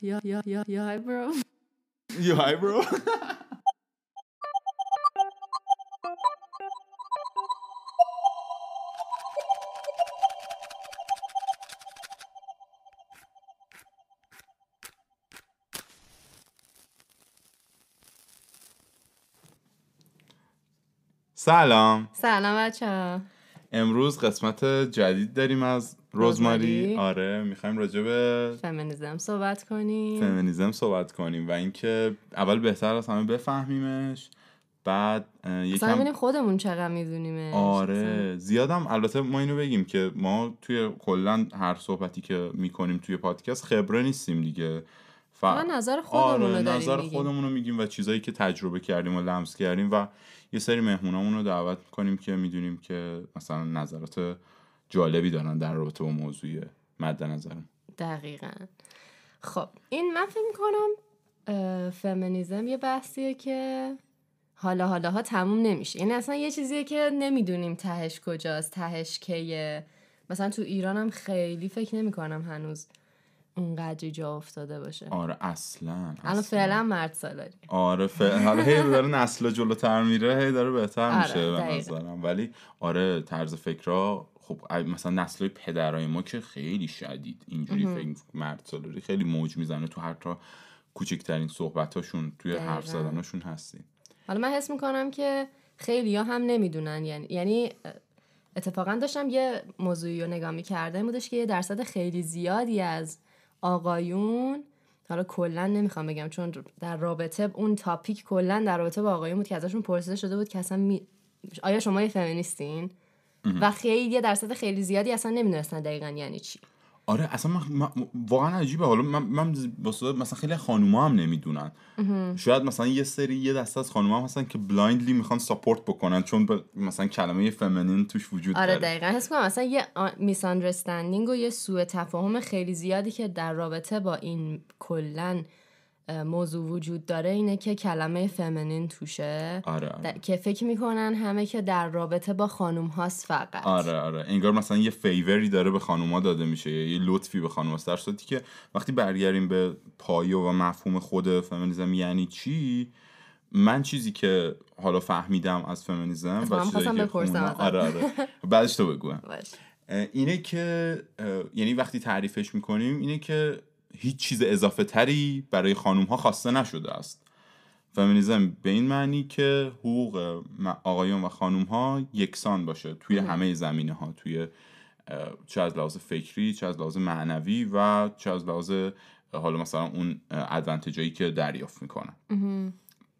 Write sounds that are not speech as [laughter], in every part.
Yeah, yeah, yeah, yeah, hi, bro. You hi, bro. سلام سلام بچه ها امروز قسمت جدید داریم از رزماری. آره می‌خوایم راجع به فمینیزم صحبت کنیم فمینیزم صحبت کنیم و اینکه اول بهتر از همه بفهمیمش بعد یکم خودمون چقدر میدونیمش آره زیادم البته ما اینو بگیم که ما توی کلا هر صحبتی که می‌کنیم توی پادکست خبره نیستیم دیگه. فقط. نظر خودمون آره نظر میگیم. خودمون رو میگیم و چیزایی که تجربه کردیم و لمس کردیم و یه سری مهمونامون رو دعوت می‌کنیم که می‌دونیم که مثلا نظرات جالبی دارن در رابطه با موضوع مد نظرم دقیقا. خب این من فکر می‌کنم فمینیزم یه بحثیه که حالا حالا ها تموم نمیشه. یعنی اصلا یه چیزیه که نمی‌دونیم تهش کجاست تهش کیه. مثلا تو ایران هم خیلی فکر نمی‌کنم هنوز اونقدری جا افتاده باشه آره اصلا الان. فعلا مرد سالاری آره ف... حالا هی داره نسل جلوتر میره هی داره بهتر آره، میشه به. نظرم ولی آره طرز فکرها خب مثلا نسل پدرای ما که خیلی شدید اینجوری فکر مرد سالاری خیلی موج می‌زنه تو حتی کوچکترین صحبتاشون توی حرف دقیقاً. زدنشون هستیم حالا من حس می‌کنم که خیلی ها هم نمی‌دونن یعنی یعنی اتفاقا داشتم یه موضوعی رو نگاه می‌کردم بودش که یه درصد خیلی زیادی از آقایون حالا کلا نمی‌خوام بگم چون در رابطه اون تاپیک کلا در رابطه با آقایون بود که ازشون پرسیده شده بود که اصلا می... آیا شما یه فمینیستین؟ و خیلی یه درصد خیلی زیادی اصلا نمی‌دونستن دقیقا یعنی چی. آره اصلا من, من- واقعا عجیبه. حالا من, من مثلا خیلی خانوما هم نمی‌دونن. شاید مثلا یه سری یه دسته از خانوما هم هستن که blindly می‌خوان support بکنن چون به مثلا کلمه feminine توش وجود آره داره. دقیقا. حس کنم اصلا یه miss و یه سوء تفاهم خیلی زیادی که در رابطه با این کلا اه، موضوع وجود داره اینه که کلمه feminine توشه آره آره. که فکر می‌کنن همه که در رابطه با خانوم هاست فقط آره آره انگار مثلا یه فیوری داره به خانوما داده میشه یه لطفی به خانوما در صورتی که وقتی برگردیم به پایه و مفهوم خود فمینیزم یعنی چی من چیزی که حالا فهمیدم از فمینیزم و چیزایی خواستم که. آره آره بعدش تو بگو باش. اه، اینه که یعنی وقتی تعریفش می‌کنیم اینه که هیچ چیز اضافه تری برای خانوم ها خواسته نشده است. فمینیزم به این معنی که حقوق آقایان و خانوم ها یکسان باشه توی همه زمینه ها توی چه از لحاظ فکری چه از لحاظ معنوی و چه از لحاظ حالا مثلا اون ادوانتجایی که دریافت می‌کنن.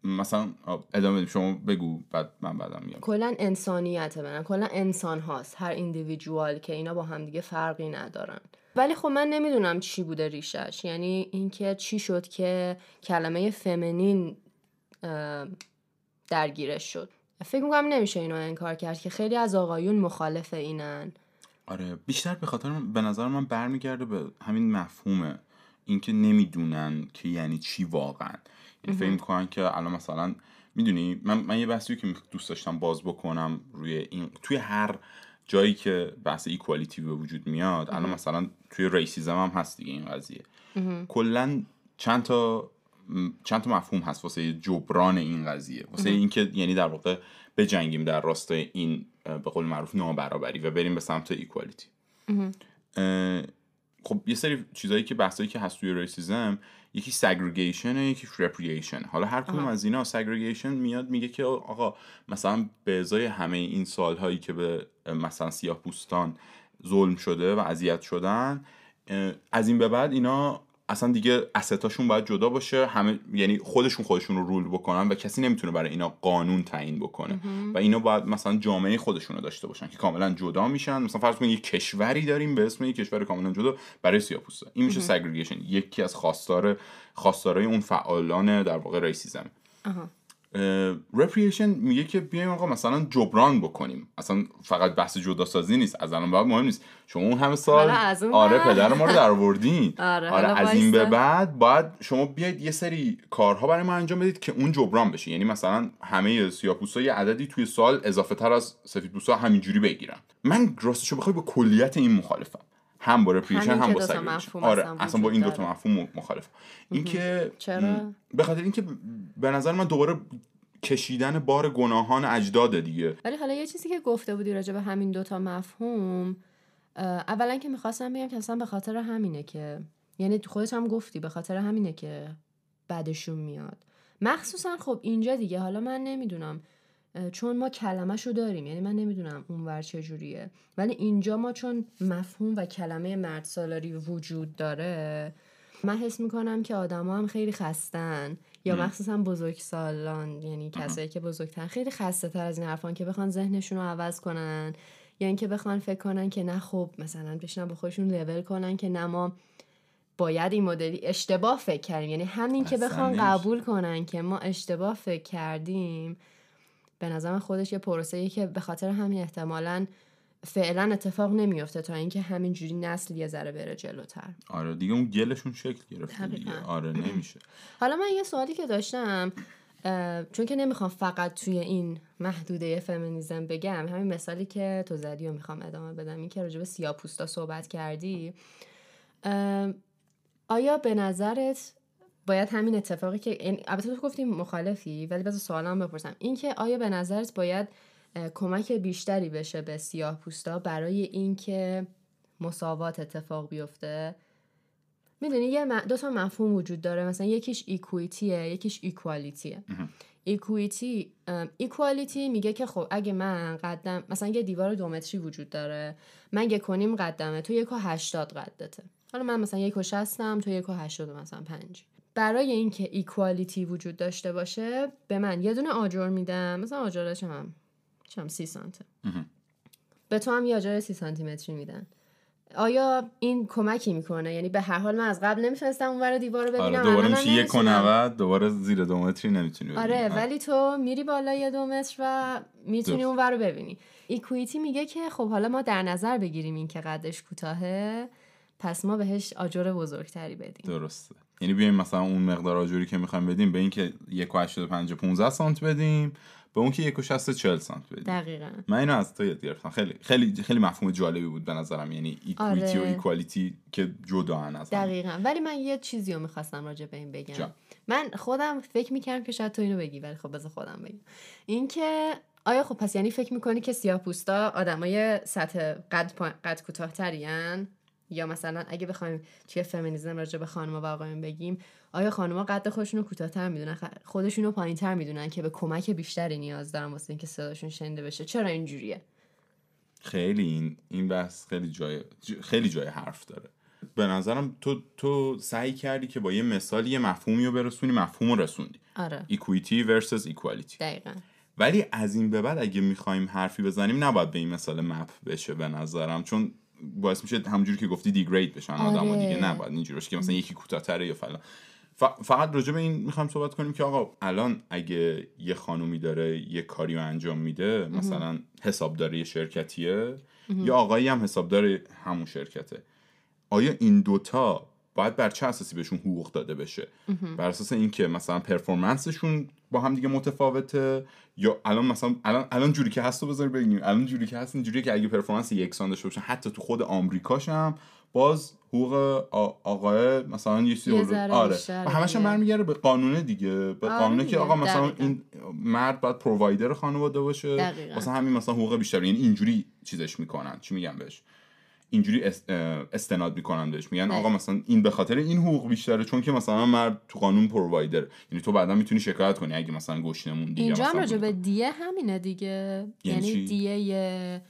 مثلا ادامه بدیم. شما بگو بعد من بعدم میگم کلا انسانیت بنن کلا انسان هاست. هر ایندیویدوال که اینا با هم دیگه فرقی ندارن. ولی خب من نمی‌دونم چی بوده ریشش. یعنی اینکه چی شد که کلمه فمینین درگیرش شد. فکر می‌کنم نمیشه اینو انکار کرد که خیلی از آقایون مخالف اینن. آره بیشتر به خاطر به نظر من برمیگرده به همین مفهومه. اینکه نمی‌دونن که یعنی چی واقعا. یعنی فکر می‌کنن که الان مثلا می‌دونی؟ من, من یه بحثی که دوست داشتم باز بکنم روی این توی هر جایی که بحث ایکوالیتی به وجود میاد الان مثلا توی ریسیزم هم هست دیگه این قضیه. کلا چند تا چند تا مفهوم هست واسه جبران این قضیه. واسه اینکه یعنی در واقع بجنگیم در راستای این به قول معروف نابرابری و بریم به سمت equality خب یه سری چیزایی که بحثایی که هست توی racism یکی segregation یکی reparation حالا هر کدوم از اینا segregation میاد میگه که آقا مثلا به ازای همه این سالهایی که به مثلا سیاه پوستان ظلم شده و اذیت شدن از این به بعد اینا اصلا دیگه state اشون باید جدا باشه همه یعنی خودشون خودشون رو rule بکنن و کسی نمی‌تونه برای اینا قانون تعیین بکنه. و اینا باید مثلا جامعه خودشون رو داشته باشن که کاملا جدا میشن. مثلا فرض کنید یک کشوری داریم به اسم یک کشور کاملا جدا برای سیاه‌پوستا. این میشه segregation یکی از خواستار خواستارای اون فعالان در واقع racism reparation میگه که بیایم آقا مثلا جبران بکنیم. اصلا فقط بحث جدا سازی نیست. از الان بعد مهم نیست. شما اون همه سال آره. پدر ما رو در آوردین. [laughs] آره، آره از این به. بعد باید شما بیاید یه سری کارها برای ما انجام بدید که اون جبران بشه. یعنی مثلا همه سیاپوسا یه عددی توی سال اضافه تر از سفیدپوستا همینجوری بگیرن. من راستشو بخوای با کلیت این مخالفم. هم با همین هم با سگریگیشن آره اصلا با این دوتا داره. مفهوم مخالف. اینکه چرا؟ به خاطر اینکه به نظر من دوباره کشیدن بار گناهان اجداده دیگه. ولی حالا یه چیزی که گفته بودی راجع به همین دوتا مفهوم اولا که می‌خواستم بگم که اصلا به خاطر همینه که یعنی تو خودت هم گفتی به خاطر همینه که بعدشون میاد. مخصوصا خب اینجا دیگه حالا من نمی‌دونم. چون ما کلمهشو داریم یعنی من نمی‌دونم اونور چجوریه. ولی اینجا ما چون مفهوم و کلمه مرد سالاری وجود داره من حس می‌کنم که آدما هم خیلی خستن یا مخصوصا بزرگسالان یعنی کسایی که بزرگتر خیلی خسته تر از این حرفان که بخوان ذهنشون رو عوض کنن. یا اینکه بخوان فکر کنن که نه خب مثلا بشنن به خودشون لول کنن که نه ما باید این مدلی اشتباه فکر کردیم. یعنی همین که بخوان. قبول کنن که ما اشتباه فکر کردیم به نظر من خودش یه پروسه که به خاطر همین احتمالا فعلا اتفاق نمیفته تا اینکه همینجوری نسل یه ذره بره جلوتر. آره دیگه اون گلشون شکل گرفته دیگه. آره نمیشه. [clears throat] حالا من یه سوالی که داشتم چون که نمی‌خوام فقط توی این محدوده فمینیزم بگم همین مثالی که تو زدی و می‌خوام ادامه بدم این که راجع به سیاپوستا صحبت کردی. آیا به نظرت باید همین اتفاقی که یعنی البته تو گفتی مخالفی ولی بذار سوالم بپرسم. این که آیا به نظرت باید کمک بیشتری بشه به سیاه پوستا برای اینکه مساوات اتفاق بیفته؟ می‌دونی یه دو تا مفهوم وجود داره. مثلا یکیش ایکویتیه یکیش ایکوالیتیه equity equality میگه که خب اگه من قدم مثلا یه دیوار دو متری وجود داره. من یک و نیم قدمه تو یک و هشتاد قدته. حالا من مثلا یک و شصتم تو یک و هشتاد مثلا پنج. برای اینکه equality وجود داشته باشه به من یه دونه آجر میدن. مثلا آجر چم چم سی سانته. به تو هم یه آجر سی سانتی متری میدن. آیا این کمکی می‌کنه؟ یعنی به هر حال من از قبل نمی‌تونستم اونور دیوار رو ببینم آره دوباره میشه یک و. نود دوباره زیر دو متری نمی‌تونی ببینی. آره ولی تو میری بالای دو متر و می‌تونی درست. اون رو ببینی. equity میگه که خب حالا ما در نظر بگیریم این که قدش کوتاهه پس ما بهش آجر بزرگتری بدیم. درسته. یعنی بیایم مثلا اون مقدار آجری که می‌خوایم بدیم به اینکه 1.85 15 سانت بدیم به اون که 1.60 40 سانت بدیم. دقیقا. من اینو از تو یاد گرفتم. خیلی خیلی خیلی مفهوم جالبی بود به نظرم. یعنی equity آره. و equality که جدا از دقیقا. ولی من یه چیزی رو می‌خواستم راجع به این بگم. جا. من خودم فکر می‌کردم که شاید تو اینو بگی ولی خب بذار خودم بگم. اینکه آیا خب پس یعنی فکر می‌کنی که سیاه‌پوستا آدمای سطح قد پا... قد کوتاه‌ترین؟ یا مثلا اگه بخوایم توی فمینیزم راجع به خانم‌ها و آقایون بگیم آیا خانم‌ها قد خودشون رو کوتاه‌تر می‌دونن؟ خودشون رو پایین‌تر می‌دونن که به کمک بیشتری نیاز دارن واسه اینکه صداشون شنیده بشه؟ چرا اینجوریه؟ خیلی این این بحث خیلی جای خیلی جای حرف داره. به نظرم تو تو سعی کردی که با یه مثال یه مفهومی رو برسونی مفهوم رو رسوندی. آره. equity versus equality دقیقا. ولی از این به بعد اگه می‌خوایم حرفی بزنیم نباید به این مثال map بشه به نظرم. چون باعث میشه همونجوری که گفتی degrade بشن آره. آدم دیگه نباید اینجوری که مثلا یکی کوتاه‌تره یا فلان. فقط راجع به این می‌خوایم صحبت کنیم که آقا الان اگه یه خانومی داره یه کاری رو انجام میده مثلا حسابدار یه شرکتیه یا آقایی هم حسابدار همون شرکته. آیا این دوتا باید بر چه اساسی بهشون حقوق داده بشه؟ بر اساس اینکه مثلا پرفورمنسشون با هم دیگه متفاوته یا الان مثلا الان الان جوری که هست رو بذار بگیم. الان جوری که هست اینجوریه که اگه پرفورمنس یکسان داشته باشن حتی تو خود آمریکاش هم باز حقوق آقای مثلا یه ذره آره. و همش هم. برمیگره به قانونه دیگه. به آره قانونه که آقا مثلا دقیقاً. این مرد باید پرووایدر خانواده باشه. واسه همین مثلا حقوق بیشتر یعنی اینجوری چیزش می‌کنن. چی میگم بهش؟ اینجوری استناد می‌کنن بهش میگن بله. آقا مثلا این به خاطر این حقوق بیشتره چون که مثلا مرد تو قانون پرووایدر یعنی تو بعدا می‌تونی شکایت کنی اگه مثلا گشنه موندی اینجا هم راجع به. دیه همینه دیگه یعنی یعنی؟ دیه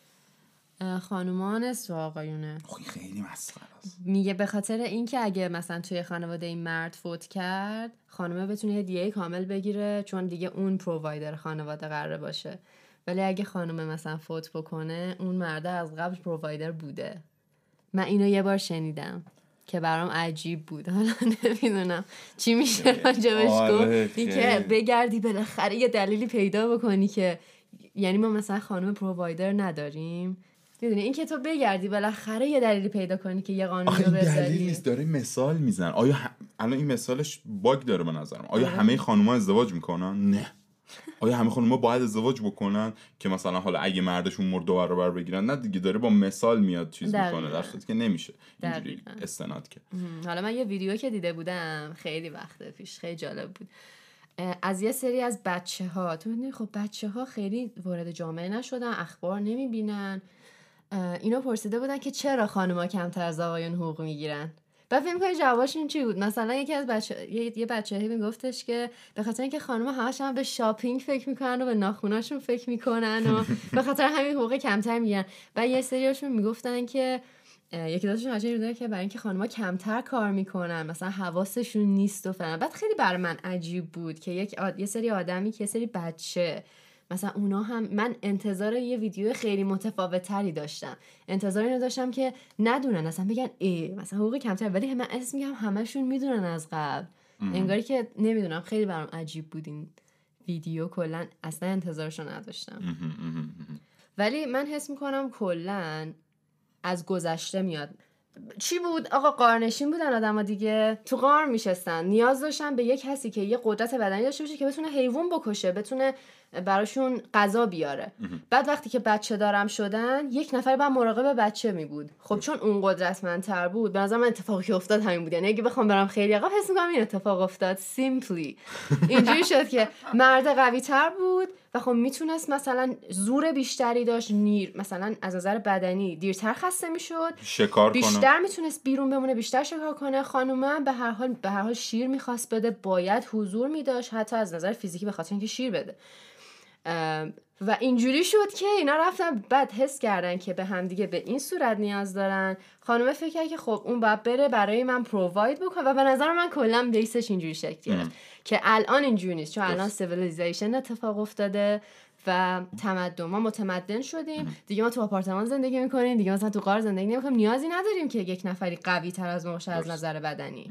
خانومان است و آقایونه خب خیلی مسخره است میگه به خاطر اینکه اگه مثلا توی خانواده این مرد فوت کرد خانومه بتونه یه دیه کامل بگیره چون دیگه اون پرووایدر خانواده قراره باشه ولی اگه خانومه مثلا فوت بکنه اون مرده از قبل پرووایدر بوده. من اینو یه بار شنیدم که برام عجیب بود. [laughs] حالا نمی‌دونم چی میشه راجبش آره، گفت. که بگردی بالاخره یه دلیلی پیدا بکنی که یعنی ما مثلا خانم پرووایدر نداریم. می‌دونی؟ این که تو بگردی بالاخره یه دلیلی پیدا کنی که یه قانونی آخه رو این دلیل بذاری. نیست داره مثال میزن آیا ه- الان این مثالش باگ داره به نظرم. آیا آره. همه خانوما ازدواج می‌کنن؟ نه. آیا همه خانوما باید ازدواج بکنن که مثلا حالا اگه مردشون مرد دو برابر بگیرن؟ نه دیگه داره با مثال میاد چیز. می‌کنه در که نمیشه. اینجوری. استناد که حالا من یه ویدیو که دیده بودم خیلی وقت پیش خیلی جالب بود. از یه سری از بچه ها تو می‌دونی خب بچه ها خیلی وارد جامعه نشدن اخبار نمی‌بینن. اینو پرسیده بودن که چرا خانوما کمتر از آقایون حقوق می‌گیرن؟ بعد فکر می‌کنی جوابشون چی بود؟ مثلا یکی از بچه یه, یه بچه میگفتش که به خاطر اینکه خانوما همش هم به شاپینگ فکر می‌کنن و به ناخوناشون فکر می‌کنن و [laughs] به خاطر همین حقوق کمتر می‌گیرن و یه سریاشون می‌گفتن که یکی دوستشون هاشون بوده که برای اینکه خانم‌ها کمتر کار می‌کنن مثلا حواسشون نیست و فلان. بعد خیلی برای من عجیب بود که یک آد... یه سری آدمی که یه سری بچه مثلا اونا هم من انتظار یه ویدیو خیلی متفاوت تری داشتم. انتظار اینو داشتم که ندونن اصلا بگن ای مثلا حقوق کمتر ولی من اسم میگم همشون می‌دونن از قبل. انگاری که نمی‌دونم خیلی برام عجیب بود این ویدیو. کلا اصلا انتظارشو نداشتم. ولی من حس می‌کنم کلا از گذشته میاد. چی بود؟ آقا قارنشین بودن آدما دیگه. تو قار میشستن. نیاز داشتن به یک کسی که یه قدرت بدنی داشته باشه که بتونه حیوان بکشه بتونه براشون غذا بیاره. بعد وقتی که بچه دارم شدن یک نفر بعد مراقب بچه می بود. خب چون اون قدرتمندتر بود به نظر من اتفاقی که افتاد همین بود. یعنی اگه بخوام برم خیلی عقب حس می‌کنم این اتفاق افتاد. سیمپلی اینجوری شد که مرد قوی تر بود و خب می‌تونست مثلا زور بیشتری داشت نیر مثلا از نظر بدنی دیرتر خسته می‌شد. شکار بیشتر می‌تونست بیرون بمونه بیشتر شکار کنه. خانومه به هر حال به هر حال شیر می‌خواست بده باید حضور میداشت حتی از نظر فیزیکی به خاطر اینکه شیر بده. و اینجوری شد که اینا رفتن بعد حس کردن که به همدیگه به این صورت نیاز دارن. خانومه فکر کرد که خب اون باید بره برای من پروواید بکنه و به نظر من کلا بیسش اینجوری شکل گرفت. که الان اینجوری نیست چون الان civilization اتفاق افتاده و تمدن ما متمدن شدیم. دیگه ما تو آپارتمان زندگی می‌کنیم دیگه مثلا تو غار زندگی نمی‌کنیم. نیازی نداریم که یک نفری قوی تر از ما باشه از نظر بدنی.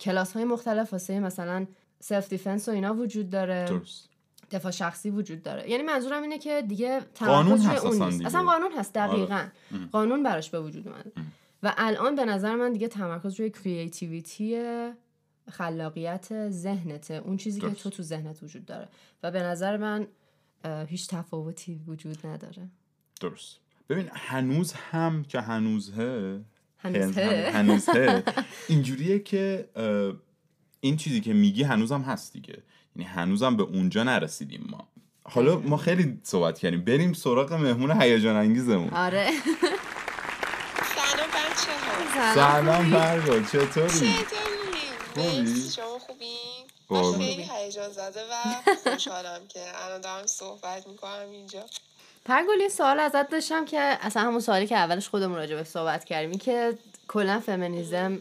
کلاس های مختلف واسه مثلا self defense و اینا وجود داره. درست. دفاع شخصی وجود داره. یعنی منظورم اینه که دیگه قانون هست اون اصلا نیست. دیگه. اصلا قانون هست دقیقا. اه. قانون براش به وجود اومده. و الان به نظر من دیگه تمرکز روی creativity خلاقیت ذهنته. اون چیزی که درست. تو تو ذهنت وجود داره. و به نظر من هیچ تفاوتی وجود نداره. درست. ببین هنوز هم که هنوزه هنوزه. هنوزه اینجوریه که این چیزی که میگی هنوزم هست دیگه. یعنی هنوزم به اونجا نرسیدیم ما. حالا ما خیلی صحبت کردیم. بریم سراغ مهمون هیجان انگیزمون. آره. سلام بچه ها سلام برگا چطوری؟ چطوری؟ خوبی؟ شما خوبی؟ من. خیلی هیجان زده و خوشحالم که الان دارم صحبت می‌کنم اینجا. پرگل یه سوال ازت داشتم که اصلا همون سوالی که اولش خودمون راجع به صحبت کردیم این که کلا فمینیزم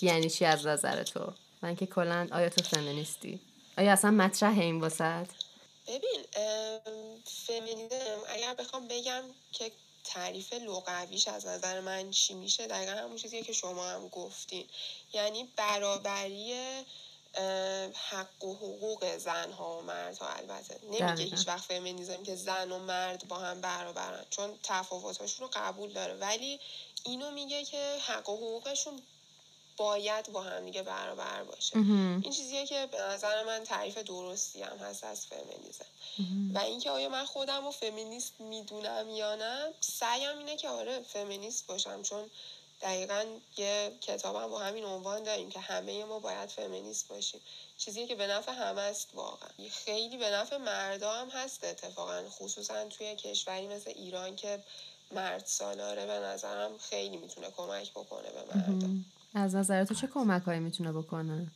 یعنی چی از نظر تو؟ من که کلا آیا تو فمینیستی؟ آیا اصلا مطرح این واسط ببین فمینیزم اگر بخوام بگم که تعریف لغویش از نظر من چی میشه دقیقا همون چیزیه که شما هم گفتین. یعنی برابری حق و حقوق زن ها و مرد ها. البته نمیگه. هیچ وقت فمینیزم که زن و مرد با هم برابرن چون تفاوتاشون رو قبول داره. ولی اینو میگه که حق و حقوقشون باید با هم دیگه برابر باشه. این چیزیه که به نظر من تعریف درستی هم هست از فمینیزم. و اینکه آیا من خودم رو فمینیست می‌دونم یا نه سعیم اینه که آره فمینیست باشم. چون دقیقا یه کتابم با همین عنوان داریم که همه ما باید فمینیست باشیم. چیزی که به نفع همه است واقعا. خیلی به نفع مردا هم هست اتفاقا. خصوصا توی کشوری مثل ایران که مرد سالاره به نظرم خیلی می‌تونه کمک بکنه به مردا. از نظر تو چه کمک هایی می‌تونه بکنه؟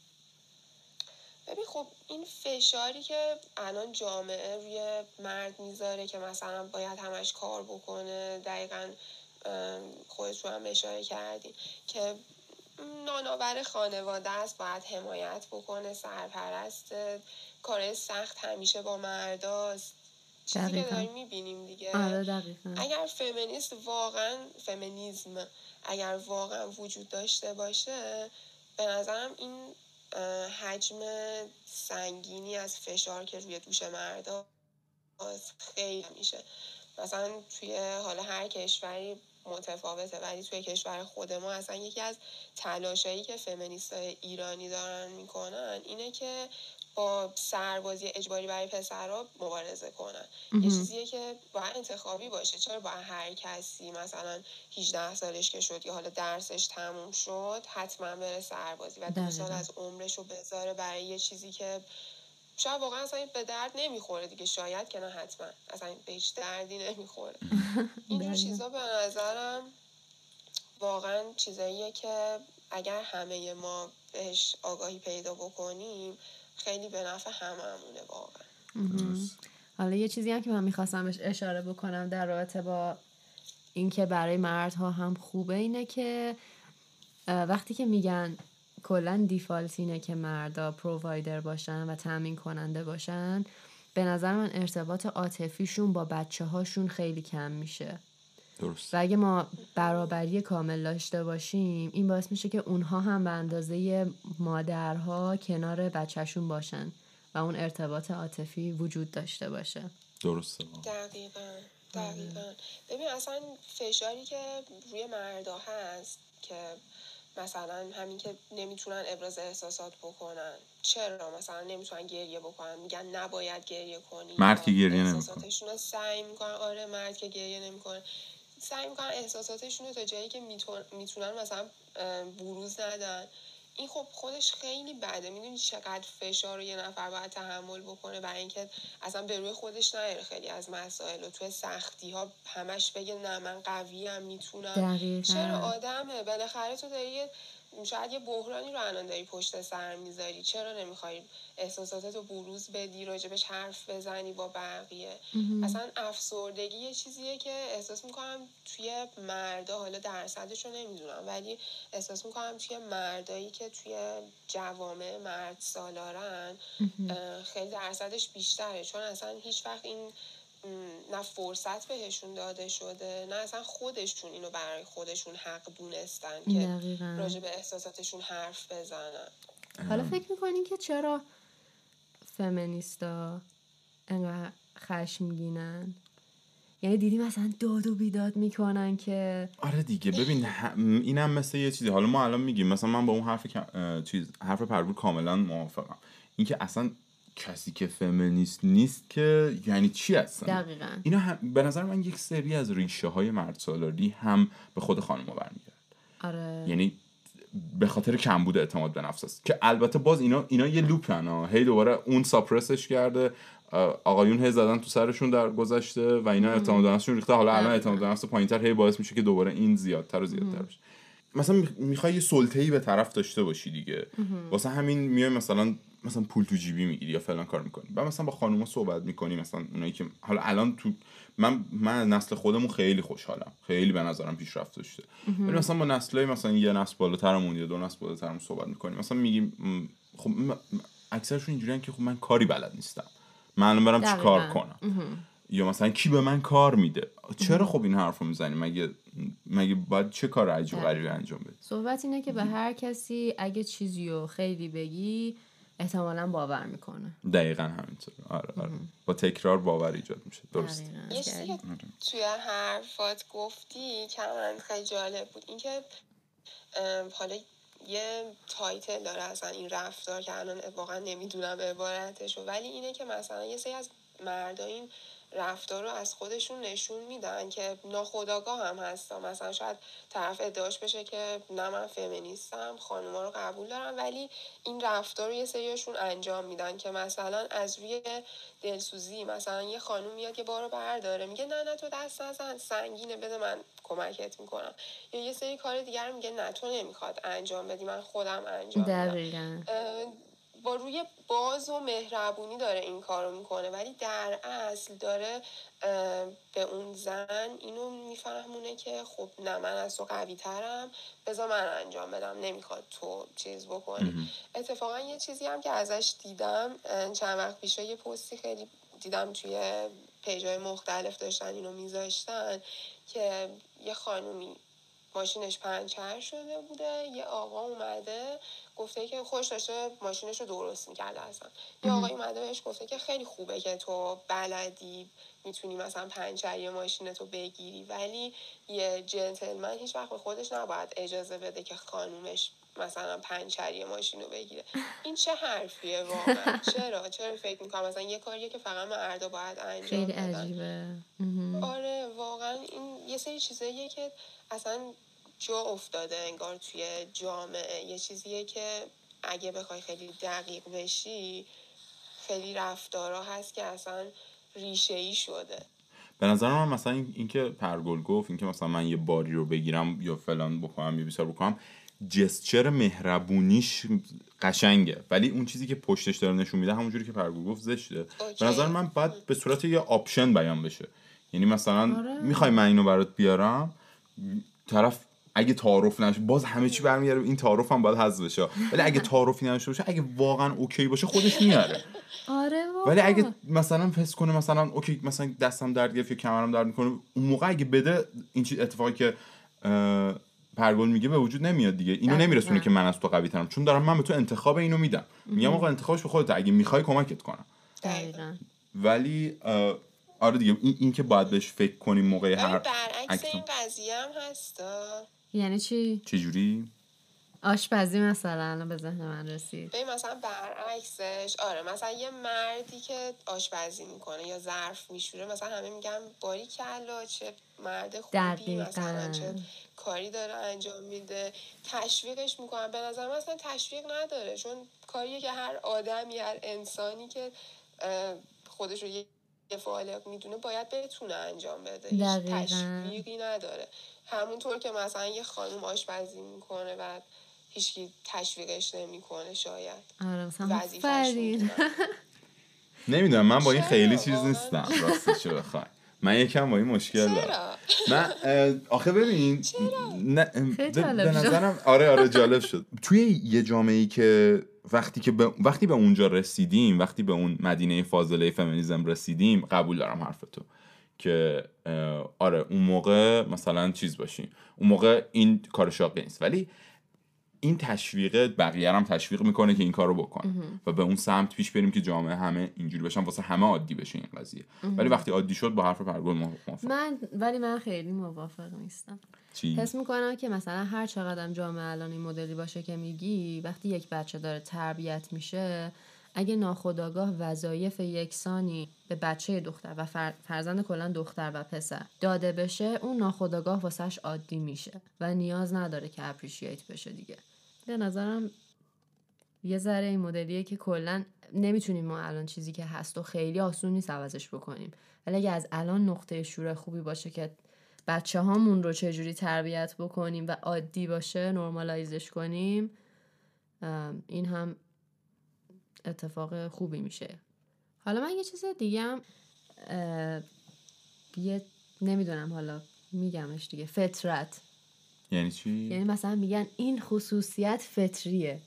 ببین خب این فشاری که الان جامعه روی مرد می‌ذاره که مثلا باید همش کار بکنه دقیقا خودت رو هم اشاره کردین که نانآور خانواده است باید حمایت بکنه سرپرست کار سخت همیشه با مرداست. چیزی که. داریم می‌بینیم دیگه. آره دقیقا. اگر فمینیست واقعا فمینیزم اگر واقعا وجود داشته باشه به نظرم این حجم سنگینی از فشار که روی دوش مردا خیلی میشه. مثلا توی حالا هر کشوری متفاوته ولی توی کشور خود ما اصلا یکی از تلاشایی که فمینیست ایرانی دارن می‌کنن اینه که با سربازی اجباری برای پسرها مبارزه کنن. یه چیزیه که باید انتخابی باشه. چرا باید هر کسی مثلا 18 سالش که شد یا حالا درسش تموم شد حتما بره سربازی و دو سال از عمرش رو بذاره برای یه چیزی که شاید واقعا اصلا به درد نمی‌خوره دیگه. شاید که نه حتما. اصلا به هیچ دردی نمی‌خوره. [laughs] اینجور چیزا به نظرم واقعا چیزاییه که اگر همه ما بهش آگاهی پیدا بکنیم خیلی به نفع هممونه واقعا. حالا یه چیزی هم که من می‌خواستم اشاره بکنم در رابطه با اینکه برای مردها هم خوبه اینه که وقتی که میگن کلا دیفالت اینه که مردا پرووایدر باشن و تامین کننده باشن به نظر من ارتباط عاطفیشون با بچه هاشون خیلی کم میشه. درست. و اگه ما برابری کامل داشته باشیم این باعث میشه که اونها هم به اندازه مادرها کنار بچهشون باشن و اون ارتباط عاطفی وجود داشته باشه. درسته. دقیقا. دقیقا. ببین اصلا فشاری که روی مردا هست که مثلا همین که نمی‌تونن ابراز احساسات بکنن. چرا؟ مثلا نمی‌تونن گریه بکنن. میگن نباید گریه کنی. مرد که گریه نمی‌کنه. احساساتشون سعی می‌کنن. آره مرد که گریه نمی‌کنه. سعی می‌کنن احساساتشون رو تا جایی که می‌تونن مثلا بروز ندن. این خب خودش خیلی بده. می‌دونی چقدر فشار رو یه نفر باید تحمل بکنه برای اینکه اصلا به روی خودش نیاره. خیلی از مسائل و توی سختی ها همش بگه نه من قوی هم می‌تونم چرا آدمه؟ بالاخره تو داری شاید یه بحرانی رو الان داری پشت سر می‌ذاری. چرا نمی‌خوای احساساتت رو بروز بدی راجبش حرف بزنی با بقیه؟ اصلا افسردگی یه چیزیه که احساس می‌کنم توی مردا حالا درصدش رو نمی‌دونم ولی احساس می‌کنم توی مردایی که توی جوامع مرد سالارن خیلی درصدش بیشتره. چون اصلا هیچ وقت این نه فرصت بهشون داده شده نه اصلا خودشون اینو برای خودشون حق دونستن که راجع به احساساتشون حرف بزنن. حالا فکر می‌کنین که چرا فمینیستا انقدر خشمگینن؟ یعنی دیدی مثلا داد و بیداد می‌کنن که آره دیگه ببین اینم مثل یه چیزی. حالا ما الان میگیم مثلا من با اون حرف چیز حرف پربور کاملا موافقم. اینکه اصلا کسی که فمینیست نیست که یعنی چی هستن؟ دقیقا. اینا هم... به نظر من یک سری از ریشه های مرد سالاری هم به خود خانم برمیگرد آره. یعنی به خاطر کمبود اعتماد به نفس است. که البته باز اینا اینا یه لوپن هی دوباره اون ساپرسش کرده. آقایون هی زدن تو سرشون در گذشته و اینا اعتماد به نفسشون ریخته. حالا الان اعتماد به نفس پایینتر هی باعث میشه که دوباره این زیادتر و زیادتر بشه. مثلا می‌خوای یه سلطه‌ای به طرف داشته باشی دیگه. واسه همین میای مثلا مثلا پول تو جیبی می‌گیری یا فلان کار می‌کنی. و مثلا با خانوما صحبت می‌کنی مثلا اونایی که حالا الان تو من من نسل خودمون خیلی خوشحالم. خیلی به نظرم پیشرفت داشته. ولی مثلا با نسلای مثلا یه نسل بالاترمون یا دو نسل بالاترمون صحبت می‌کنیم مثلا میگیم خب اکثرشون اینجوریان که خب من کاری بلد نیستم. الان برم چی کار کنم؟ یا مثلا کی به من کار میده؟ چرا خب این حرف رو می‌زنی؟ مگه مگه باید چه کار عجیب غریبی انجام بدی؟ صحبت اینه که به هر کسی اگه چیزی رو خیلی بگی احتمالا باور می‌کنه. دقیقا همینطور آره آره. با تکرار باور ایجاد میشه. درست یه چیزی توی حرفات گفتی که من خیلی جالب بود. اینکه حالا یه تایتل داره اصلا این رفتار که الان واقعا نمی‌دونم عبارتشو ولی اینه که مثلا یه سری از مردا این رفتار رو از خودشون نشون میدن که ناخداگاه هم هستا مثلا شاید طرف ادعاش بشه که نه من فمینیستم خانوما رو قبول دارم. ولی این رفتار رو یه سریشون انجام میدن که مثلا از روی دلسوزی مثلا یه خانوم میاد یه بارو برداره. میگه نه نه تو دست نزن سنگینه بده من کمکت می‌کنم. یا یه سری کار دیگر میگه نه تو نمی‌خواد انجام بدی من خودم انجام دقیقا. با روی باز و مهربونی داره این کارو می‌کنه ولی در اصل داره به اون زن اینو میفهمونه که خب نه من از تو قوی ترم بذار من انجام بدم نمی‌خواد تو چیز بکنی. اتفاقا یه چیزی هم که ازش دیدم چند وقت پیش یه پستی خیلی دیدم توی پیجای مختلف داشتن اینو میذاشتن که یه خانومی ماشینش پنچر شده بوده یه آقا اومده گفته که خوش داشته ماشینش رو درست می‌کرده اصلا. یه آقای اومده بهش گفته که خیلی خوبه که تو بلدی می‌تونی مثلا پنچری ماشین تو بگیری ولی یه جنتلمن هیچ وقت به خودش نباید اجازه بده که خانومش مثلا پنچری ماشین رو بگیره. این چه حرفیه واقعا؟ [laughs] چرا؟ چرا فکر می‌کنم؟ مثلا یه کاریه که فقط مردا باید انجام خیلی بدن. عجیبه. آره واقعا این یه سری چیزاییه که اصلا جا افتاده انگار توی جامعه. یه چیزیه که اگه بخوای خیلی دقیق بشی خیلی رفتارا هست که اصلا ریشه ای شده. به نظر من مثلا این اینکه پرگل گفت اینکه مثلا من یه باری رو بگیرم یا فلان بکنم یا بیسار بکنم gesture مهربونیش قشنگه. ولی اون چیزی که پشتش داره نشون میده همونجوری که پرگل گفت زشته. okay. به نظر من باید به صورت یه option بیان بشه. یعنی مثلا آره. می‌خوای من اینو برات بیارم طرف اگه تعارف نشه باز همه چی برمیگرده به این تعارف هم باید حذف بشه. ولی اگه [laughs] تعارفی نشه باشه اگه واقعا okay باشه خودش میاره. آره. ولی اگه مثلا حس کنه مثلا okay مثلا دستم درد گرفت یا کمرم درد می‌کنه اون موقع اگه بده این چیز اتفاقی که پرگل میگه به وجود نمیاد دیگه. اینو. نمیرسونه که من از تو قوی ترم. چون دارم من به تو انتخاب اینو میدم. میگم آقا انتخابش به خودت. اگه می‌خوای کمکت کنم. دقیقاً. ولی آره دیگه این, این که باید بهش فکر کنیم موقع ولی هر برعکس. این قضیه هم هستا یعنی چی؟ چجوری؟ آشپزی مثلا الان به ذهن من رسید. ببین مثلا برعکسش آره مثلا یه مردی که آشپزی می‌کنه یا ظرف میشوره مثلا همه میگن باری کلا چه مرد خوبی دقیقاً. مثلا چه کاری داره انجام میده. تشویقش می‌کنن. به نظر من اصلا تشویق نداره چون کاریه که هر آدمی هر انسانی که خودش رو یه یه فعال می‌دونه باید بتونه انجام بده. هیچ دقیقاً. تشویقی نداره. همونطور که مثلا یه خانم آشپزی می‌کنه و هیچکی تشویقش نمی‌کنه شاید. آره مثلا. نمی‌دونم من با این؟ خیلی چیز؟ نیستم. راستش رو بخوای؟ من یکم با این مشکل دارم. من آخه ببین نه به. نظرم آره آره جالب شد. توی یه جامعه ای که وقتی که به وقتی به اونجا رسیدیم وقتی به اون مدینه فاضله فمینیزم رسیدیم قبول دارم حرف تو که آره اون موقع مثلا چیز باشیم اون موقع این کار شاقی نیست. ولی این تشویق بقیه هم تشویق می‌کنه که این کارو بکنه و به اون سمت پیش بریم که جامعه همه اینجوری بشن واسه همه عادی بشه این قضیه. ولی وقتی عادی شد با حرف پرگل موافق. من ولی من خیلی موافق نیستم. چی؟ حس می‌کنم که مثلا هر چقدر جامعه الان این مدلی باشه که میگی وقتی یک بچه داره تربیت میشه اگه ناخداگاه وظایف یکسانی به بچه دختر و فر... فرزند کلا دختر و پسر داده بشه اون ناخداگاه واسهش عادی میشه و نیاز نداره که اپریشیت بشه دیگه. به نظرم یه ذره این مدلیه که کلا نمی‌تونیم ما الان چیزی که هست و خیلی آسون نیست عوضش بکنیم. ولی اگه از الان نقطه شروع خوبی باشه که بچه هامون رو چجوری تربیت بکنیم و عادی باشه نرمالایزش کنیم این هم اتفاق خوبی میشه. حالا من یه چیز دیگه هم یه نمی‌دونم حالا میگمش دیگه فطرت. یعنی چی؟ یعنی مثلا میگن این خصوصیت فطریه.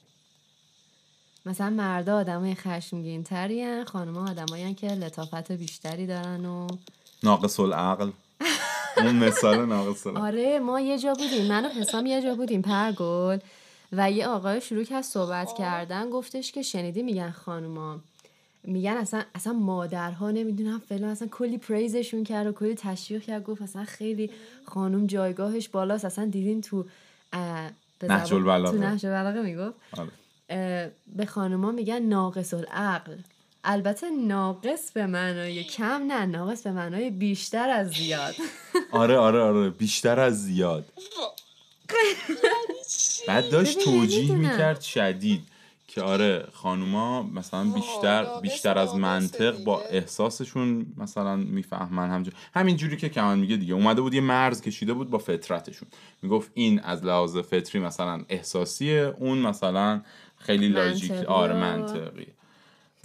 مثلا مردا آدمای خشمگین ترین خانمها آدمایی که لطافت بیشتری دارن و ناقص العقل. اون مثال ناقص العقل. آره ما یه جا بودیم من و حسام یه جا بودیم پرگل. و یه آقای شروع کرد صحبت کردن گفتش که شنیدی؟ میگن خانوما. میگن اصلا اصلا مادرها نمی‌دونم فلان اصلا کلی پریزشون کرد و کلی تشویق کرد گفت اصلا خیلی خانوم جایگاهش بالاست. اصلا دیدین تو نهج البلاغه. تو نهج البلاغه می‌گفت؟ آره. به خانوما میگن ناقص العقل. البته ناقص به معنای کم نه ناقص به معنای بیشتر از زیاد. آره آره آره بیشتر از زیاد. بعد داشت ببین، توجیه. می‌کرد شدید که آره خانوما مثلا بیشتر بیشتر از منطق با. احساسشون مثلا می‌فهمن همجور همین جوری که کمان میگه دیگه. اومده بود یه مرز کشیده بود با فطرتشون. می‌گفت این از لحاظ فطری مثلا احساسیه اون مثلا خیلی لاجیک آره منطقی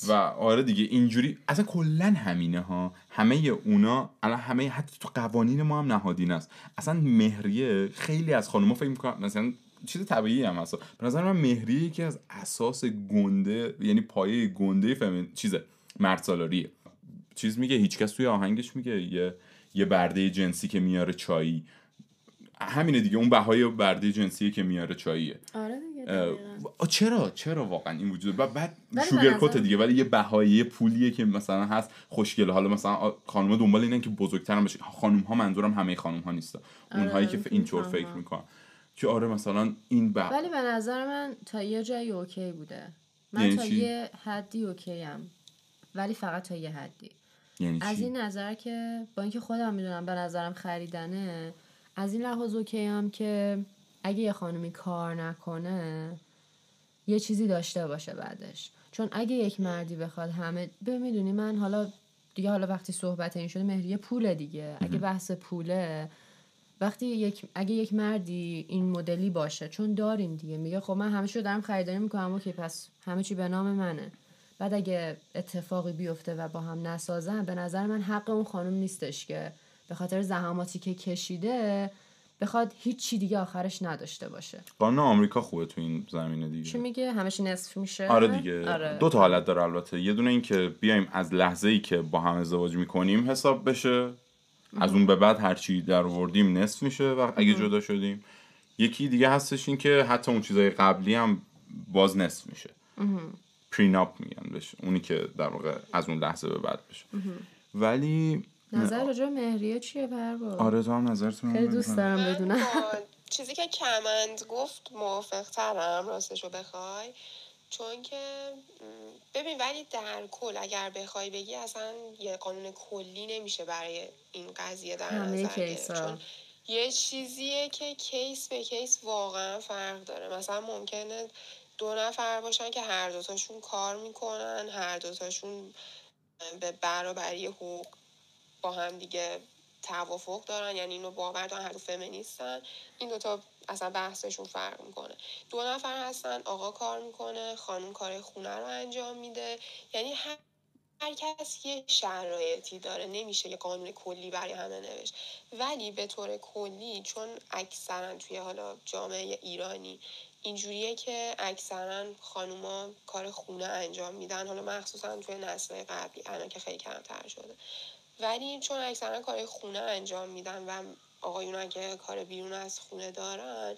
و آره دیگه اینجوری اصلا کلا همینه ها. همه اونا الان همه حتی تو قوانین ما هم نهادین است. اصلا مهریه خیلی از خانوما فکر می‌کنن مثلا چیز طبیعی هم هست. به نظر من مهریه یکی از اساس گنده یعنی پایه گنده فمین چیزه مرد سالاریه. چیز میگه هیچکس توی آهنگش میگه یه یه برده جنسی که میاره چایی. همینه دیگه اون بهای برده جنسی که میاره چاییه. آره دیگه چرا؟ چرا واقعا این وجود؟ و بعد شوگر نظر- دیگه ولی یه بهایی یه پولیه که مثلا هست خوشگله. حالا مثلا خانم دنبال اینن که بزرگتر بشه. خانم ها منظورم همه خانم ها نیست آره، اونهایی که ف- اینطور. فکر می‌کنن. که آره مثلا این ب... ولی به نظر من تا یه جایی اوکی بوده. من یعنی تا چی؟ یه حدی اوکی هم ولی فقط تا یه حدی. یعنی از چی؟ این نظر که با اینکه خودم می‌دونم به نظرم خریدنه از این لحاظ اوکی هم که اگه یه خانمی کار نکنه یه چیزی داشته باشه بعدش. چون اگه یک مردی بخواد همه به من حالا دیگه حالا وقتی صحبت این شده مهریه پوله دیگه. اگه بحث پوله وقتی یک اگه یک مردی این مدلی باشه چون داریم دیگه. میگه خب من همه دارم خریداری می‌کنم اوکی پس همه چی به نام منه. بعد اگه اتفاقی بیفته و با هم نسازن به نظر من حق اون خانم نیستش که به خاطر زحماتی که کشیده بخواد هیچی دیگه آخرش نداشته باشه. قانون آمریکا خوبه تو این زمینه چی دیگه میگه؟ همش نصف میشه؟ آره دیگه. آره. دو تا حالت داره البته. یه دونه این که بیایم از لحظه ای که با هم ازدواج می‌کنیم حساب بشه. از اون به بعد هرچی در آوردیم نصف میشه و اگه جدا شدیم. یکی دیگه هستش این که حتی اون چیزای قبلی هم باز نصف میشه. پریناپ میگن بهش. اونی که در واقع از اون لحظه به بعد بشه. ولی نظر راجع مهریه چیه پرواز آره تو هم نظرتون خیلی دوست دارم من بدونم با چیزی که کمند گفت موافق ترم راستشو بخوای. چون که ببین ولی در کل اگر بخوای بگی اصلا یه قانون کلی نمیشه برای این قضیه در همه نظر چون یه چیزیه که کیس به کیس واقعا فرق داره. مثلا ممکنه دو نفر باشن که هر دوتاشون کار می‌کنن هر دوتاشون به برابری حقوق با هم دیگه توافق دارن یعنی اینو باور دارن هر فمینیستن. این دوتا اصلا بحثشون فرق می‌کنه. دو نفر هستن آقا کار می‌کنه خانم کار خونه رو انجام میده. یعنی هر هر کس یه شرایطی داره. نمیشه یه قانون کلی برای همه نوشت. ولی به طور کلی چون اکثرا توی حالا جامعه ایرانی اینجوریه که اکثرا خانوما کار خونه انجام میدن. حالا مخصوصا توی نسل قبلی الان که خیلی کمتر شده. ولی چون اکثرا کار خونه انجام میدن و آقایون که کار بیرون از خونه دارن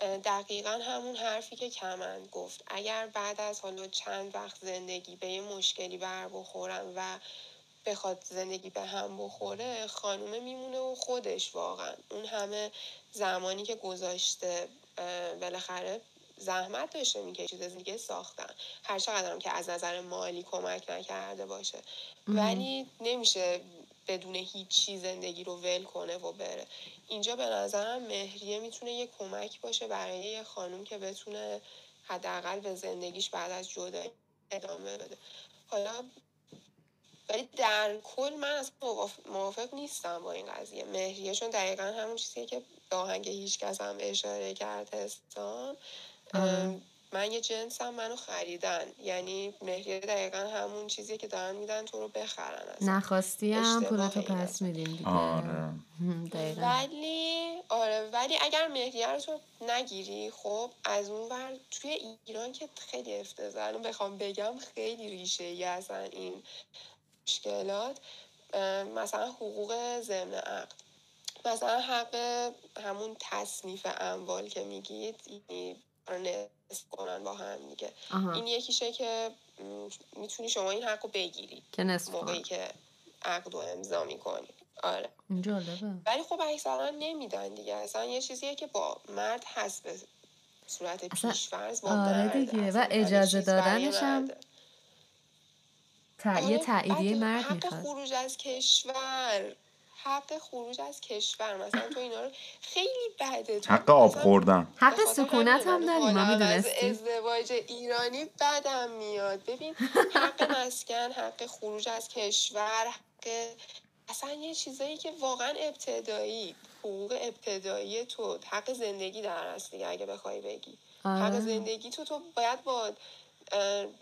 دقیقا همون حرفی که کمند گفت. اگر بعد از حالا چند وقت زندگی به یه مشکلی بر بخورن و بخواد زندگی به هم بخوره خانومه میمونه و خودش واقعا. اون همه زمانی که گذاشته بالاخره زحمت داشته میگه چیز دیگه ساختن. هر چقدر هم که از نظر مالی کمک نکرده باشه. ولی نمیشه بدون هیچی زندگی رو ول کنه و بره. اینجا به نظرم مهریه می‌تونه یه کمک باشه برای یه خانوم که بتونه حداقل به زندگیش بعد از جدایی ادامه بده. حالا ولی در کل من از موافق, نیستم با این قضیه. مهریه چون دقیقا همون چیزیه که به آهنگ هیچ کس هم اشاره کرد هستان من یه جنسم منو خریدن. یعنی مهریه دقیقا همون چیزیه که دارن میدن تو رو بخرن. نخواستی هم اشتباه پولتو پس میدیم دیگه. آره. هم، دقیقا. ولی آره ولی اگر مهریه رو تو نگیری خب از اون ور توی ایران که خیلی افتضاح الان بخوام بگم خیلی ریشه ای اصلا این مشکلات. مثلا حقوق ضمن عقد. مثلا حق همون تصنیف اموال که میگید یعنی نصف کنن با هم دیگه. آها. این یکیشه که می‌تونی شما این حق رو بگیری. که نصف موقعی که عقد رو امضا می‌کنی. آره. جالبه. ولی خب اکثرا نمیدن دیگه. اصلا یه چیزیه که با مرد هست به صورت پیشفرض با آره. دیگه، و اجازه دادنش هم. تع... یه تاییدیه مرد حق می‌خواد. خروج از کشور. حق خروج از کشور. مثلا تو اینا رو خیلی بده. تو حق آب خوردن. حق سکونت هم داریم ما از ازدواج ایرانی بدم میاد. ببین حق مسکن حق خروج از کشور حق اصلا یه چیزایی که واقعا ابتدایی حقوق ابتدایی تو حق زندگی در هست دیگه اگه بخوای بگی. حق آره. زندگی تو تو باید با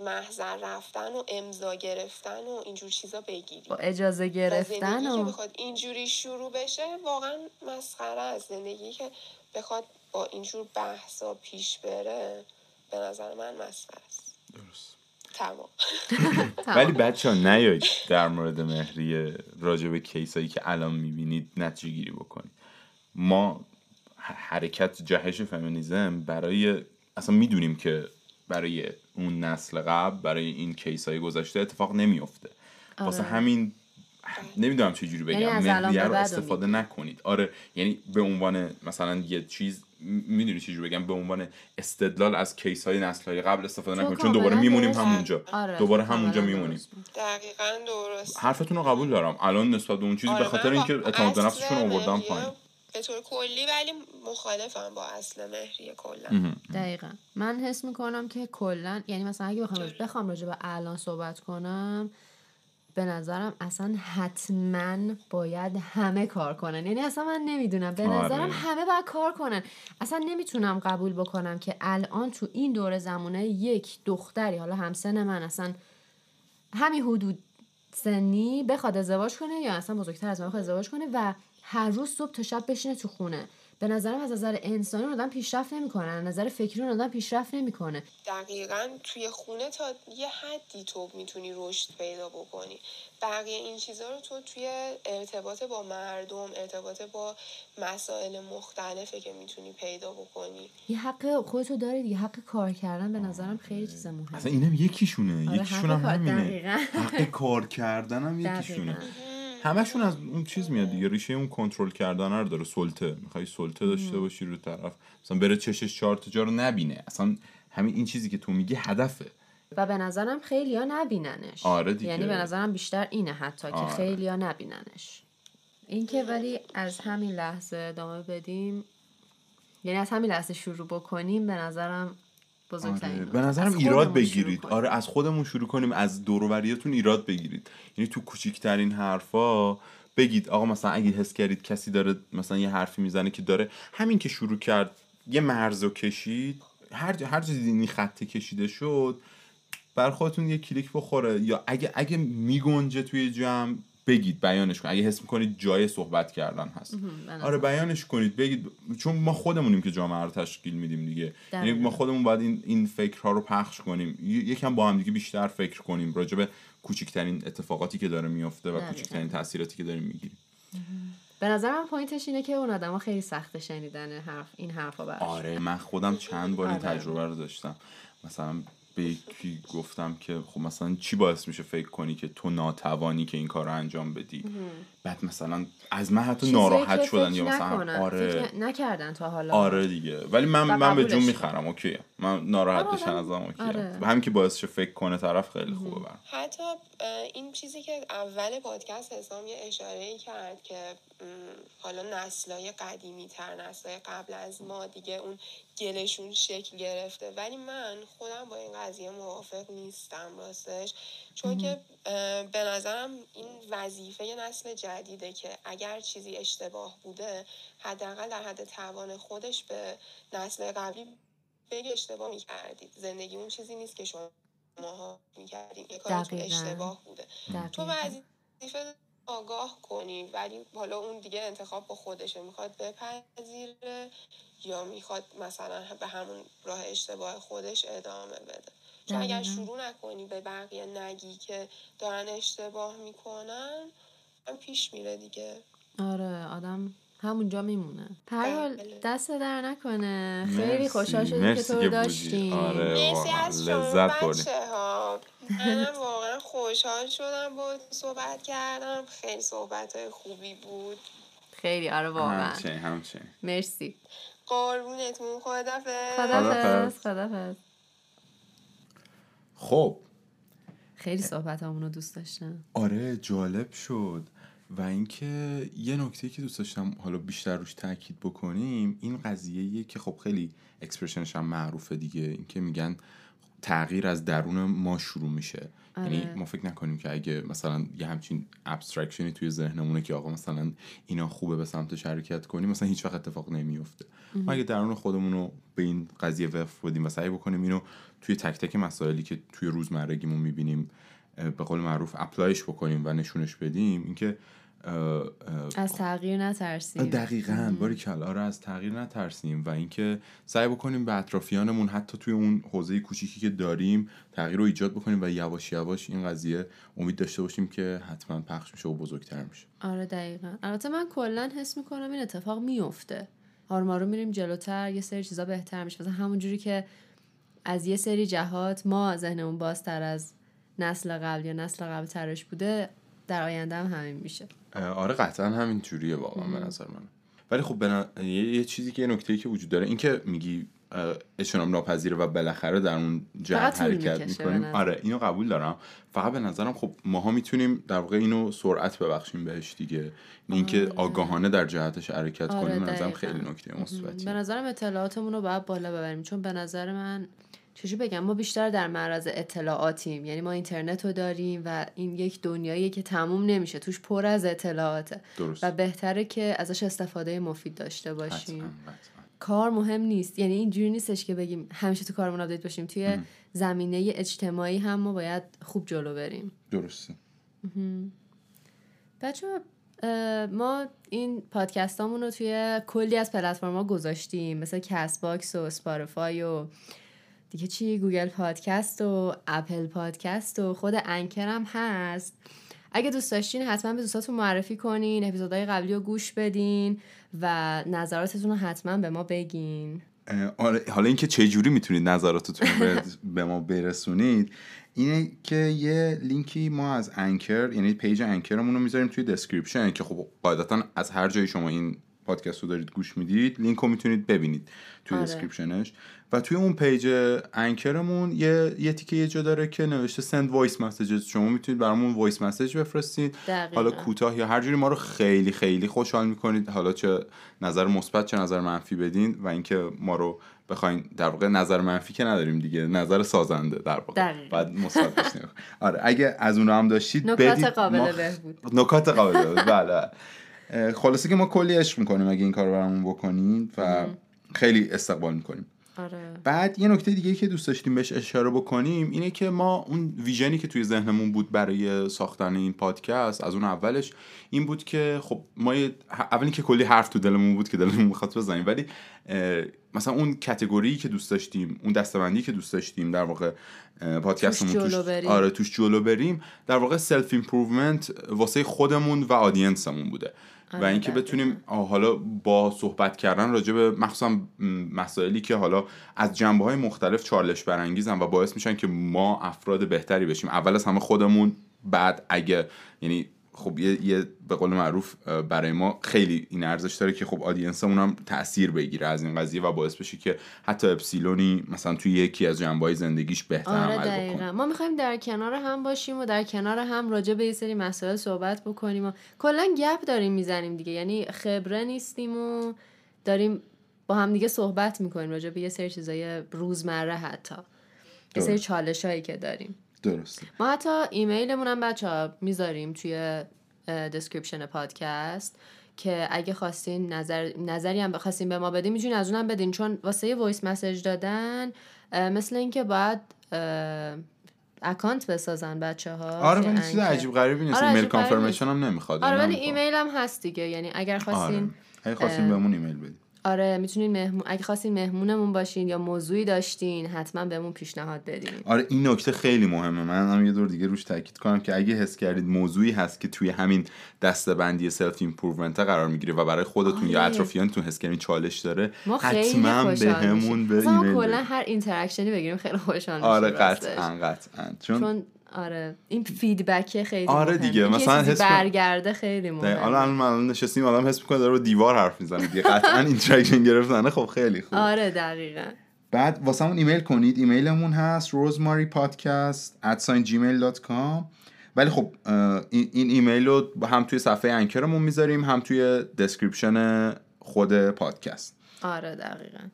محضر رفتن و امضا گرفتن و اینجور چیزا بگیری. با اجازه و گرفتن که و بخواد اینجوری شروع بشه واقعا مسخره است. زندگی که بخواد با اینجور بحثا پیش بره به نظر من مسخره است. درست. تمام. [laughs] ولی بچه ها نیایید در مورد مهریه راجع به کیسایی که الان می‌بینید نتیجه گیری بکنید. ما حرکت جهش فمینیزم برای اصلا می‌دونیم که برای اون نسل قبل برای این کیس های گذشته اتفاق نمیفته واسه آره. همین نمی‌دونم چه جوری یعنی بگم الان مهریه به رو استفاده. نکنید. آره یعنی به عنوان مثلا یه چیز می‌دونی چی بگم به عنوان استدلال از کیس های نسل های قبل استفاده تو نکنیم چون دوباره میمونیم درست. همونجا. آره، دوباره همونجا میمونیم. دقیقا درست. حرفتون رو قبول دارم. الان نسبت به اون چیزی به آره، خاطر من با اینکه اعتماد به نفسشون آوردن پایین. به طور کلی ولی مخالفم با اصل مهریه کلا. دقیقا. من حس می‌کنم که کلا یعنی مثلا اگه بخوام بخوام راجع به الان صحبت کنم به نظرم اصلا حتما باید همه کار کنن. یعنی اصلا من نمی‌دونم. به آره. نظرم همه باید کار کنن. اصلا نمی‌تونم قبول بکنم که الان تو این دور زمانه یک دختری حالا همسن من اصلا همین حدود سنی بخواد ازدواج کنه یا اصلا بزرگتر از من بخواد ازدواج کنه و هر روز صبح تا شب بشینه تو خونه. به نظرم از نظر انسانی آدم پیشرفت نمی‌کنه از نظر فکری اون آدم پیشرفت نمی‌کنه. دقیقا توی خونه تا یه حدی تو می‌تونی رشد پیدا بکنی. بقیه این چیزها رو تو توی ارتباط با مردم ارتباط با مسائل مختلفه که می‌تونی پیدا بکنی. یه حق خودتو داری دیگه حق کار کردن به نظرم خیلی چیز مهمه. اصلا اینم یکیشونه. آره، یکیشون هم همینه. حق کار کردن هم یکیشونه. دقیقاً. همشون از اون چیز میاد دیگه ریشه اون کنترل کردن رو داره. سلطه. می‌خوای سلطه داشته باشی رو طرف. مثلا بره چشش چهار تا جا رو نبینه. اصلا همین این چیزی که تو میگی هدفه. و به نظرم خیلی ها نبیننش. آره دیگه. یعنی به نظرم بیشتر اینه حتی که آره. خیلی ها نبیننش. اینکه ولی از همین لحظه ادامه بدیم یعنی از همین لحظه شروع بکنیم به نظرم بزرگترین آره. به نظرم ایراد بگیرید. آره از خودمون شروع کنیم از دوروبریاتون ایراد بگیرید یعنی تو کوچیکترین حرفا بگید آقا مثلا اگه حس کردید کسی داره مثلا یه حرفی می‌زنه که داره همین که شروع کرد یه مرزو کشید هر جا هر جا دیدین این خطه کشیده شد بر خودتون یه کلیک بخوره یا اگه اگه میگنجه توی جمع بگید بیانش کنید. اگه حس می‌کنید جای صحبت کردن هست. نظر. آره بیانش کنید. بگید چون ما خودمونیم که جامعه رو تشکیل میدیم دیگه. یعنی. ما خودمون باید این این فکرها رو پخش کنیم. یکم با هم دیگه بیشتر فکر کنیم راجع به کوچکترین اتفاقاتی که داره میفته و. کوچکترین تاثیراتی که داریم می‌گیریم. به نظرم point ش اینه که اون آدما خیلی سخت شنیدن حرف این حرفا براش آره من خودم چند بار این آره. تجربه رو داشتم. مثلا به یکی گفتم که خب مثلا چی باعث میشه فکر کنی که تو ناتوانی که این کار رو انجام بدی؟ بعد مثلا از من حتی ناراحت شدن یا مثلا نکنن. آره. نکردن تا حالا. آره دیگه. ولی من من به جون. می‌خرم okay. من ناراحت آره، بشن آدم- ازم okay. آره. همین که باعث شه فکر کنه طرف خیلی خوبه برام. حتی این چیزی که اول پادکست حسام یه اشاره ای کرد که حالا نسلای قدیمی تر نسلای قبل از ما دیگه اون گلشون شکل گرفته. ولی من خودم با این قضیه موافق نیستم راستش. چون که به نظرم این وظیفه نسل جدیده که اگر چیزی اشتباه بوده حداقل در حد توان خودش به نسل قبلی بگه اشتباه می‌کردید. زندگی اون چیزی نیست که شما ماها می‌کردیم. یه کارتون. اشتباه بوده. تو دقیقاً. وظیفه آگاه کنی ولی حالا اون دیگه انتخاب با خودشه می‌خواد بپذیره یا می‌خواد مثلا به همون راه اشتباه خودش ادامه بده چون اگر. شروع نکنی به بقیه نگی که دارن اشتباه می‌کنن هم پیش میره دیگه آره آدم همونجا میمونه. پرهال بله. دست در نکنه. خیلی خوشحال شدیم که تو. داشتیم. آره. مرسی از شما. بچه ها منم واقعا خوشحال شدم با صحبت کردم. خیلی صحبت های خوبی بود. خیلی آره واقعا. همچنین همچنین. مرسی. قربونتون. خدافظ. خدافز خدافز خب. خیلی صحبت رو دوست داشتم. آره جالب شد. و اینکه یه نکته که دوست داشتم حالا بیشتر روش تاکید بکنیم این قضیه که خب خیلی expression ش هم معروفه دیگه. اینکه میگن تغییر از درون ما شروع میشه. یعنی آره. ما فکر نکنیم که اگه مثلا یه همچین abstraction ی توی ذهنمونه که آقا مثلا اینا خوبه به سمت حرکت کنیم مثلا هیچ وقت اتفاق نمیفته ما اگه درون خودمون رو به این قضیه وفق بدیم و سعی بکنیم اینو توی تک تک مسائلی که توی روزمرگیمون می‌بینیم به قول معروف apply ش بکنیم و نشونش بدیم اینکه از تغییر نترسیم. دقیقا باری آره از تغییر نترسیم و اینکه سعی بکنیم به اطرافیانمون حتی توی اون حوزه کوچیکی که داریم تغییر رو ایجاد بکنیم و یواش یواش این قضیه امید داشته باشیم که حتما پخش میشه و بزرگتر میشه. آره دقیقا. البته من کلا حس می‌کنم این اتفاق میفته آروم رو میریم جلوتر یه سری چیزا بهتر میشه. مثلا همون جوری که از یه سری جهات ما ذهنمون بازتر از نسل قبل یا نسل قبل ترش بوده در آینده هم همین میشه. آره قطعا همین جوریه واقعا به نظر من. ولی خب بنا... یه... چیزی که یه نکته که وجود داره این که میگی اجتناب ناپذیره و بالاخره در اون جهت حرکت می‌کنیم. آره اینو قبول دارم. فقط به نظرم خب ماها می‌تونیم در واقع اینو سرعت ببخشیم بهش دیگه. اینکه آره. آگاهانه در جهتش حرکت آره کنیم به نظرم خیلی نکته مثبتی به نظرم اطلاعاتمون رو باید بالا ببریم. چون به نظر من چجوری بگم؟ ما بیشتر در معرض اطلاعاتیم. یعنی ما اینترنت رو داریم و این یک دنیایی که تموم نمیشه. توش پر از اطلاعاته درست. و بهتره که ازش استفاده مفید داشته باشیم. کار مهم نیست. یعنی اینجوری نیستش که بگیم همیشه تو کارمون update باشیم. توی زمینه اجتماعی هم ما باید خوب جلو بریم. درسته. بچه ما این پادکست رو توی کلی از پلتفرما گذاشتیم. مثل کست باکس و اسپاتیفای و دیگه چی؟ گوگل پادکست و اپل پادکست و خود انکر هم هست. اگه دوست داشتین حتما به دوستاتون معرفی کنین اپیزودهای قبلی رو گوش بدین و نظراتتون رو حتما به ما بگین. آره حالا اینکه چه جوری می‌تونید نظراتتون رو [laughs] به ما برسونید اینه که یه لینکی ما از انکر یعنی page انکرمون رو می‌ذاریم توی description که خب قاعدتا از هر جایی شما این پادکست رو دارید گوش می‌دید لینک رو می‌تونید ببینید توی آره. description ش و توی اون page انکرمون یه یه تیکه یه جا داره که نوشته send voice messages شما می‌تونید برامون voice message بفرستید. حالا کوتاه یا هر جوری ما رو خیلی خیلی خوشحال می‌کنید. حالا چه نظر مثبت چه نظر منفی بدین و اینکه ما رو بخواین در واقع نظر منفی که نداریم دیگه نظر سازنده در واقع. بعد مثبت آره اگه از اون هم داشتید نکات قابل بهبود. نکات قابل بله. خلاصه که ما کلی عشق می‌کنیم اگه این کار برامون بکنین و خیلی استقبال می‌کنیم. آره. بعد یه نکته دیگه که دوست داشتیم بهش اشاره بکنیم اینه که ما اون ویژنی که توی ذهنمون بود برای ساختن این پادکست از اون اولش این بود که خب ما اولی که کلی حرف تو دلمون بود که دلمون می‌خواد بزنیم ولی مثلا اون category که دوست داشتیم اون دسته‌بندی که دوست داشتیم در واقع پادکستمون توش, توش آره توش جلو بریم در واقع self improvement واسه خودمون و audience مون بوده. و آره، اینکه بتونیم حالا با صحبت کردن راجع به مخصوصا مسائلی که حالا از جنبه های مختلف چالش برانگیزن و باعث میشن که ما افراد بهتری بشیم. اول از همه خودمون بعد اگه یعنی خب یه, یه به قول معروف برای ما خیلی این ارزش داره که خب آدینسمون هم تاثیر بگیره از این قضیه و باعث بشه که حتی اپسیلونی مثلا توی یکی از جنبه زندگیش بهتر آره عمل بکنه. ما می‌خوایم در کنار هم باشیم و در کنار هم راجع به یه سری مسائل صحبت بکنیم و کلا گپ داریم می‌زنیم دیگه. یعنی خبره نیستیم و داریم با هم دیگه صحبت می‌کنیم راجع به یه سری چیزای روزمره حتی. یه سری چالش هایی که داریم. درسته. ما حتی ایمیلمون هم بچه ها می‌ذاریم توی description پادکست که اگه خواستین نظر نظری هم بخواستین به ما بدین می‌تونین از اونم بدین. چون واسه voice message دادن مثل اینکه باید account بسازن بچه ها آره ولی چیز عجیب غریبی نیست. آره email confirmation هم نمی‌خواد آره ولی ایمیل هم هست دیگه. یعنی اگر خواستین آره. اگه خواستین بهمون ایمیل بدین. آره می‌تونین مهمون اگه خواستین مهمونمون باشین یا موضوعی داشتین حتما بهمون پیشنهاد بدین. آره این نکته خیلی مهمه. من هم یه دور دیگه روش تاکید کنم که اگه حس کردید موضوعی هست که توی همین دستبندی self improvement قرار می‌گیره و برای خودتون آره. یا اطرافیانتون حس کردین چالش داره حتما بهمون به ایمیل کلا هر interaction ی بگیریم خیلی خوشحال آره قطعا قطعا. چون, چون آره. این feedback خیلی آره دیگه. مثلا حس برگرده خیلی مهمه. حالا الان نشستیم آدم حس می‌کنه داره رو دیوار حرف می‌زنه دیگه. قطعا interaction گرفتنه. خب خیلی خوب. آره دقیقا. بعد واسمون ایمیل کنید. ایمیلمون هست rosemary at gmail.com ولی خب این ایمیل رو هم توی صفحه انکرمون می‌ذاریم هم توی description خود پادکست آره دقیقا.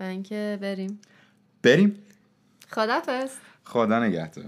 و اینکه بریم. بریم. خدافز خدا نگهدار.